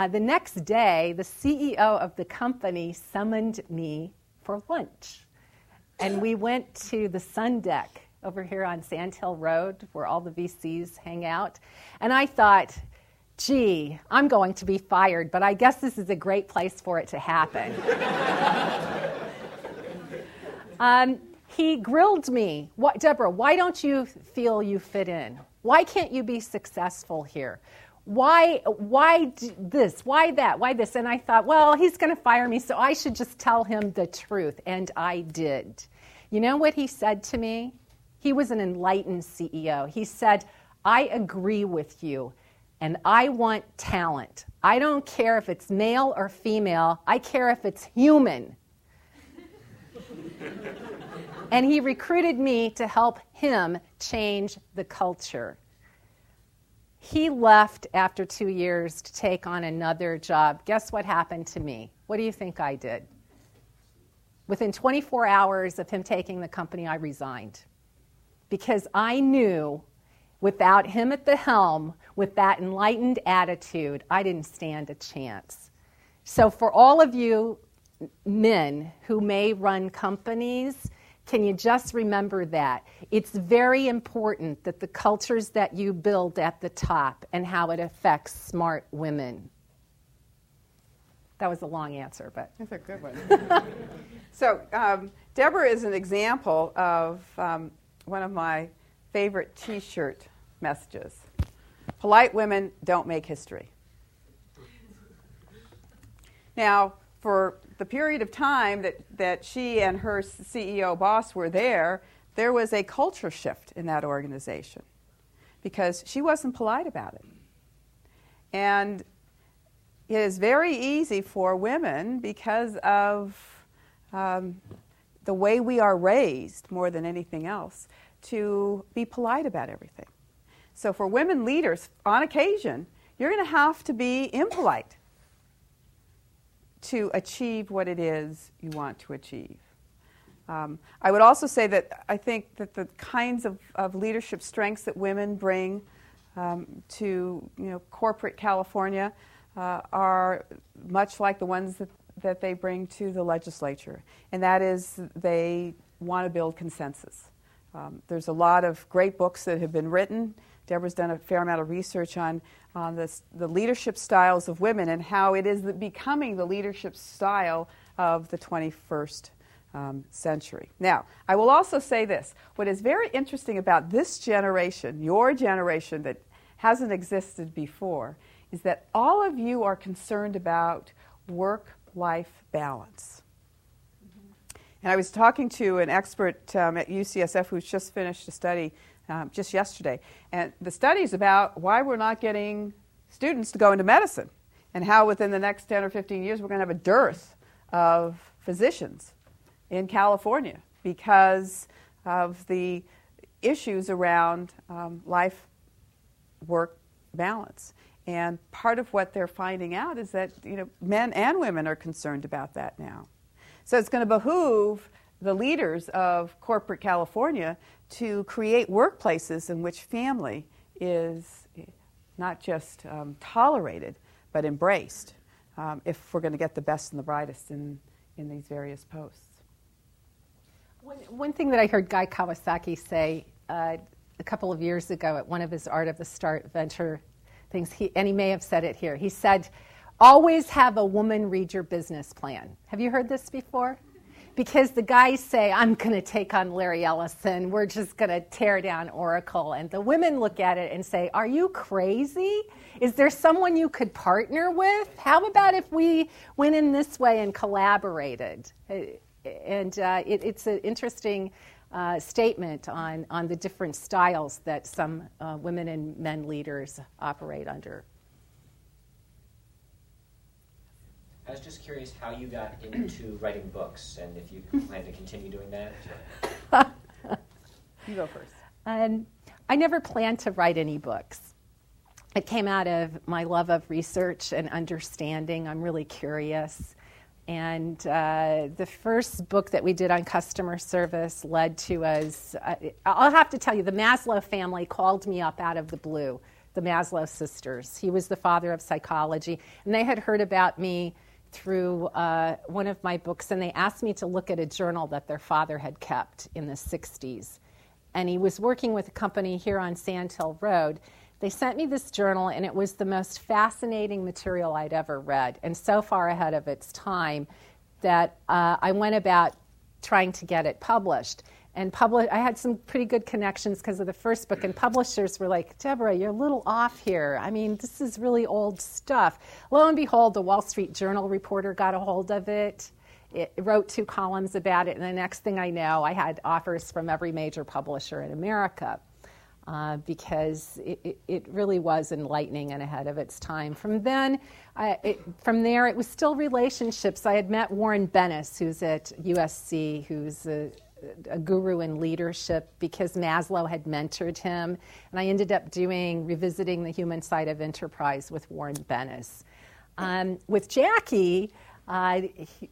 Uh, the next day, the CEO of the company summoned me for lunch. And we went to the Sun Deck over here on Sand Hill Road, where all the VCs hang out. And I thought, gee, I'm going to be fired, but I guess this is a great place for it to happen. um, he grilled me. What, Deborah, why don't you feel you fit in? Why can't you be successful here? Why why this why that why this? And i thought well he's going to fire me so i should just tell him the truth and i did. You know what he said to me? He was an enlightened ceo he said i agree with you and i want talent. I don't care if it's male or female. I care if it's human. And he recruited me to help him change the culture he left after two years to take on another job. Guess what happened to me? What do you think I did? Within 24 hours of him taking the company, I resigned. Because I knew without him at the helm, with that enlightened attitude, I didn't stand a chance. So, for all of you men who may run companies, can you just remember that? It's very important that the cultures that you build at the top and how it affects smart women. That was a long answer, but. That's a good one. so, um, Deborah is an example of um, one of my favorite t shirt messages Polite women don't make history. Now, for the period of time that, that she and her CEO boss were there, there was a culture shift in that organization because she wasn't polite about it. And it is very easy for women because of um, the way we are raised more than anything else to be polite about everything. So, for women leaders, on occasion, you're going to have to be impolite to achieve what it is you want to achieve. Um, I would also say that I think that the kinds of, of leadership strengths that women bring um, to you know, corporate California uh, are much like the ones that, that they bring to the legislature, and that is they want to build consensus. Um, there's a lot of great books that have been written. Deborah's done a fair amount of research on on this, the leadership styles of women and how it is becoming the leadership style of the 21st um, century. Now, I will also say this what is very interesting about this generation, your generation that hasn't existed before, is that all of you are concerned about work life balance. And I was talking to an expert um, at UCSF who's just finished a study um, just yesterday. And the study is about why we're not getting students to go into medicine and how within the next 10 or 15 years we're going to have a dearth of physicians in California because of the issues around um, life work balance. And part of what they're finding out is that you know, men and women are concerned about that now. So it's going to behoove the leaders of corporate California to create workplaces in which family is not just um, tolerated, but embraced um, if we're going to get the best and the brightest in, in these various posts. One, one thing that I heard Guy Kawasaki say uh, a couple of years ago at one of his Art of the Start venture things, he, and he may have said it here, he said, Always have a woman read your business plan. Have you heard this before? Because the guys say, I'm going to take on Larry Ellison. We're just going to tear down Oracle. And the women look at it and say, Are you crazy? Is there someone you could partner with? How about if we went in this way and collaborated? Uh, and uh, it, it's an interesting uh, statement on, on the different styles that some uh, women and men leaders operate under. I was just curious how you got into writing books and if you plan to continue doing that. you go first. Um, I never planned to write any books. It came out of my love of research and understanding. I'm really curious. And uh, the first book that we did on customer service led to us. Uh, I'll have to tell you, the Maslow family called me up out of the blue, the Maslow sisters. He was the father of psychology, and they had heard about me through uh, one of my books, and they asked me to look at a journal that their father had kept in the 60s. And he was working with a company here on Sand Hill Road. They sent me this journal, and it was the most fascinating material I'd ever read, and so far ahead of its time that uh, I went about trying to get it published. And publish. I had some pretty good connections because of the first book, and publishers were like, "Deborah, you're a little off here. I mean, this is really old stuff." Lo and behold, the Wall Street Journal reporter got a hold of it. It wrote two columns about it, and the next thing I know, I had offers from every major publisher in America. Uh, because it, it, it, really was enlightening and ahead of its time. From then, I, it, from there, it was still relationships. I had met Warren Bennis, who's at USC, who's a, a guru in leadership because Maslow had mentored him. And I ended up doing Revisiting the Human Side of Enterprise with Warren Bennis. Um, with Jackie, uh,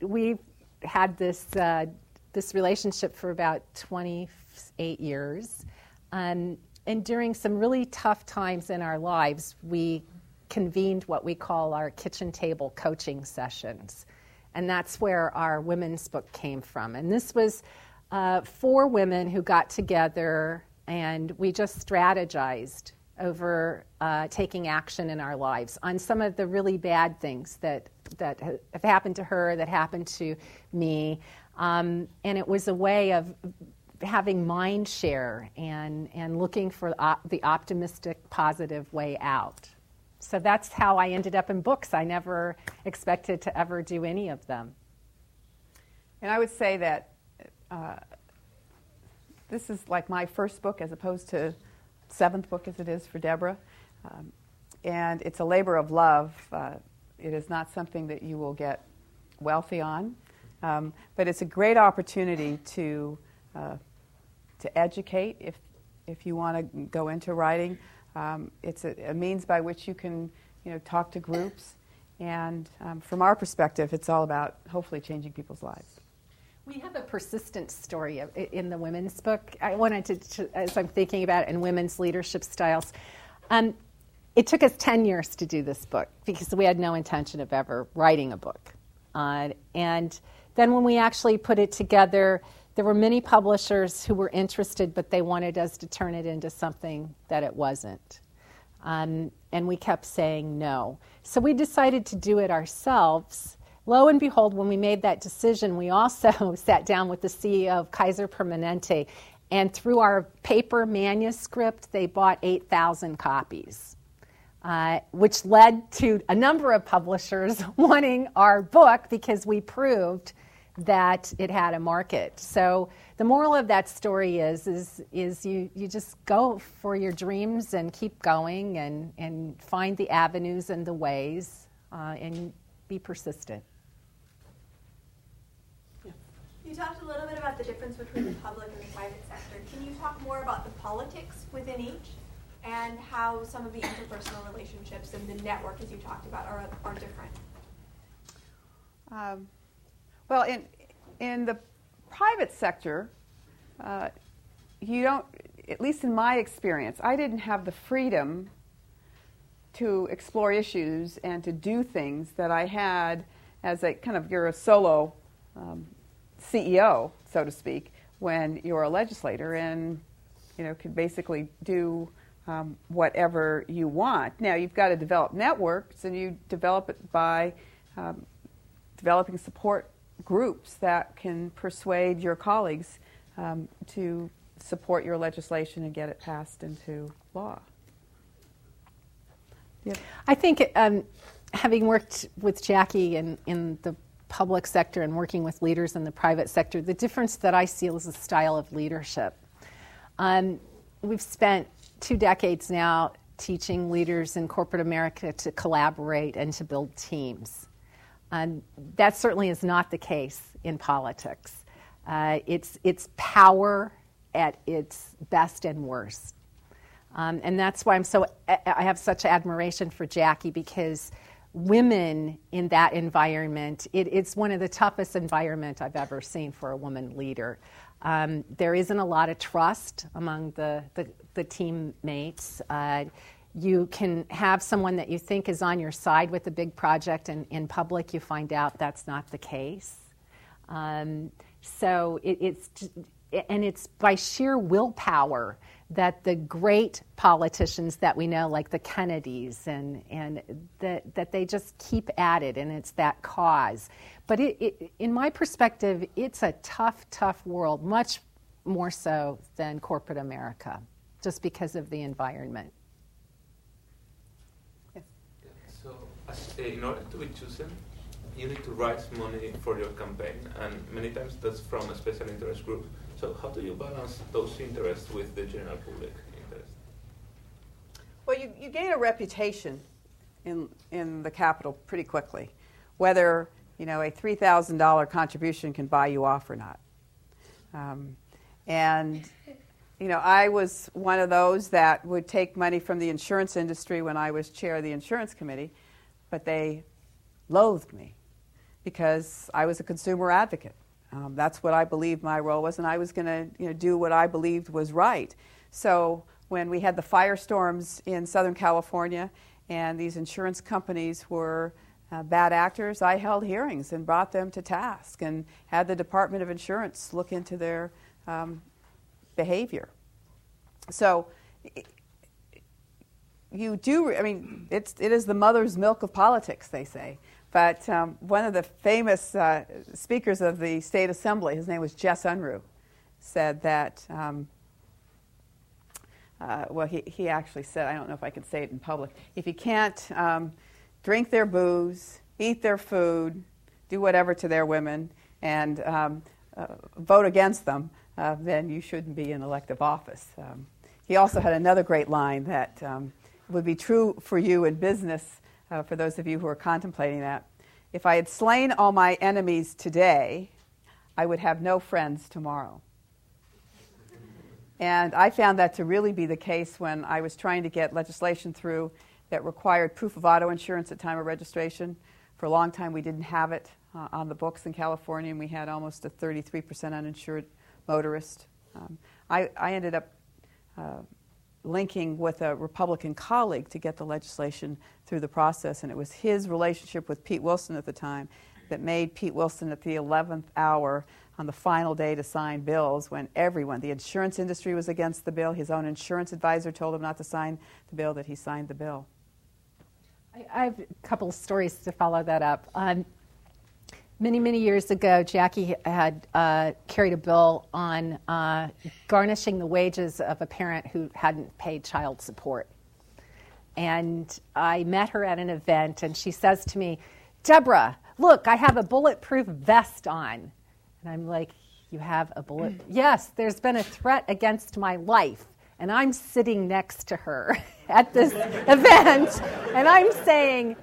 we had this, uh, this relationship for about 28 years. Um, and during some really tough times in our lives, we convened what we call our kitchen table coaching sessions. And that's where our women's book came from. And this was uh, four women who got together and we just strategized over uh, taking action in our lives on some of the really bad things that, that have happened to her, that happened to me. Um, and it was a way of having mind share and, and looking for op- the optimistic, positive way out. So that's how I ended up in books. I never expected to ever do any of them. And I would say that uh, this is like my first book as opposed to seventh book as it is for Deborah. Um, and it's a labor of love. Uh, it is not something that you will get wealthy on, um, but it's a great opportunity to uh, to educate if if you want to go into writing. Um, it's a, a, means by which you can you know talk to groups, and um, from our perspective, it's all about hopefully changing people's lives. We have a persistent story in the women's book. I wanted to, to as I'm thinking about it, in women's leadership styles. Um, it took us 10 years to do this book because we had no intention of ever writing a book. Uh, and then when we actually put it together, there were many publishers who were interested, but they wanted us to turn it into something that it wasn't. Um, and we kept saying no. So we decided to do it ourselves Lo and behold, when we made that decision, we also sat down with the CEO of Kaiser Permanente, and through our paper manuscript, they bought 8,000 copies. Uh, which led to a number of publishers wanting our book because we proved that it had a market. So the moral of that story is is is you, you just go for your dreams and keep going and, and find the avenues and the ways uh, and be persistent. You talked a little bit about the difference between the public and the private sector. Can you talk more about the politics within each and how some of the interpersonal relationships and the network, as you talked about, are, are different? Um, well, in, in the private sector, uh, you don't, at least in my experience, I didn't have the freedom to explore issues and to do things that I had as a kind of, you're a solo um, CEO, so to speak, when you're a legislator and you know could basically do um, whatever you want. Now you've got to develop networks, and you develop it by um, developing support groups that can persuade your colleagues um, to support your legislation and get it passed into law. Yep. I think um, having worked with Jackie in, in the public sector and working with leaders in the private sector, the difference that I see is the style of leadership. Um, we've spent two decades now teaching leaders in corporate America to collaborate and to build teams. And that certainly is not the case in politics. Uh, it's, it's power at its best and worst. Um, and that's why I'm so, I have such admiration for Jackie because women in that environment, it, it's one of the toughest environment I've ever seen for a woman leader. Um, there isn't a lot of trust among the, the, the teammates. Uh, you can have someone that you think is on your side with a big project, and in public, you find out that's not the case. Um, so it, it's and it's by sheer willpower that the great politicians that we know, like the Kennedys, and, and that, that they just keep at it, and it's that cause. But it, it, in my perspective, it's a tough, tough world, much more so than corporate America, just because of the environment. So, as, in order to be chosen, you need to raise money for your campaign, and many times that's from a special interest group. So, how do you balance those interests with the general public interest? Well, you, you gain a reputation in, in the capital pretty quickly, whether you know a three thousand dollar contribution can buy you off or not. Um, and you know, I was one of those that would take money from the insurance industry when I was chair of the insurance committee, but they loathed me because I was a consumer advocate. Um, that's what I believed my role was, and I was going to you know, do what I believed was right. So when we had the firestorms in Southern California and these insurance companies were uh, bad actors, I held hearings and brought them to task and had the Department of Insurance look into their um, behavior. So you do, I mean, it's, it is the mother's milk of politics, they say. But um, one of the famous uh, speakers of the state assembly, his name was Jess Unruh, said that, um, uh, well, he, he actually said, I don't know if I can say it in public, if you can't um, drink their booze, eat their food, do whatever to their women, and um, uh, vote against them, uh, then you shouldn't be in elective office. Um, he also had another great line that um, would be true for you in business, uh, for those of you who are contemplating that. If I had slain all my enemies today, I would have no friends tomorrow. And I found that to really be the case when I was trying to get legislation through that required proof of auto insurance at time of registration. For a long time, we didn't have it uh, on the books in California, and we had almost a 33% uninsured motorist. Um, I, I, ended up uh, linking with a Republican colleague to get the legislation through the process, and it was his relationship with Pete Wilson at the time that made Pete Wilson at the 11th hour on the final day to sign bills when everyone, the insurance industry was against the bill. His own insurance advisor told him not to sign the bill, that he signed the bill. I, have a couple of stories to follow that up. Um, many, many years ago, Jackie had uh, carried a bill on uh, garnishing the wages of a parent who hadn't paid child support. And I met her at an event, and she says to me, Deborah, look, I have a bulletproof vest on. And I'm like, You have a bullet? yes, there's been a threat against my life. And I'm sitting next to her at this event, and I'm saying,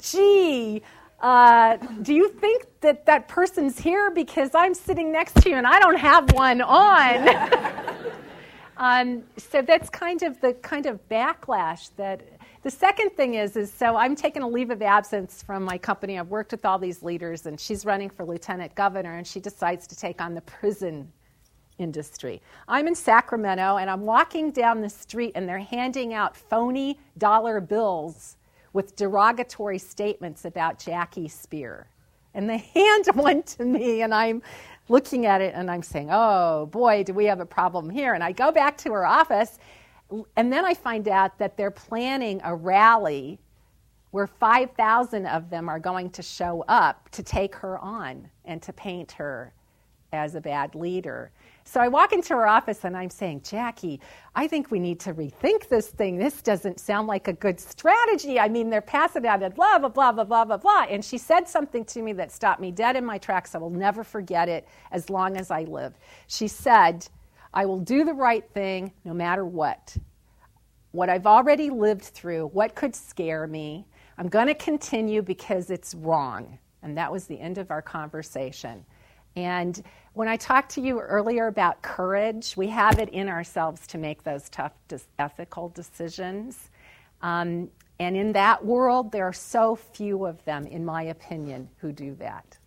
Gee, uh, do you think that that person's here because I'm sitting next to you and I don't have one on? um, so that's kind of the kind of backlash that. The second thing is, is so I'm taking a leave of absence from my company. I've worked with all these leaders, and she's running for lieutenant governor, and she decides to take on the prison industry. I'm in Sacramento, and I'm walking down the street, and they're handing out phony dollar bills with derogatory statements about Jackie Speier. And they hand one to me, and I'm looking at it and I'm saying, oh boy, do we have a problem here. And I go back to her office, and then I find out that they're planning a rally where 5,000 of them are going to show up to take her on and to paint her as a bad leader. So I walk into her office and I'm saying, Jackie, I think we need to rethink this thing. This doesn't sound like a good strategy. I mean, they're passing out and blah, blah, blah, blah, blah, blah, blah. And she said something to me that stopped me dead in my tracks. I will never forget it as long as I live. She said, I will do the right thing no matter what. What I've already lived through, what could scare me, I'm going to continue because it's wrong. And that was the end of our conversation. And when I talked to you earlier about courage, we have it in ourselves to make those tough ethical decisions. Um, and in that world, there are so few of them, in my opinion, who do that.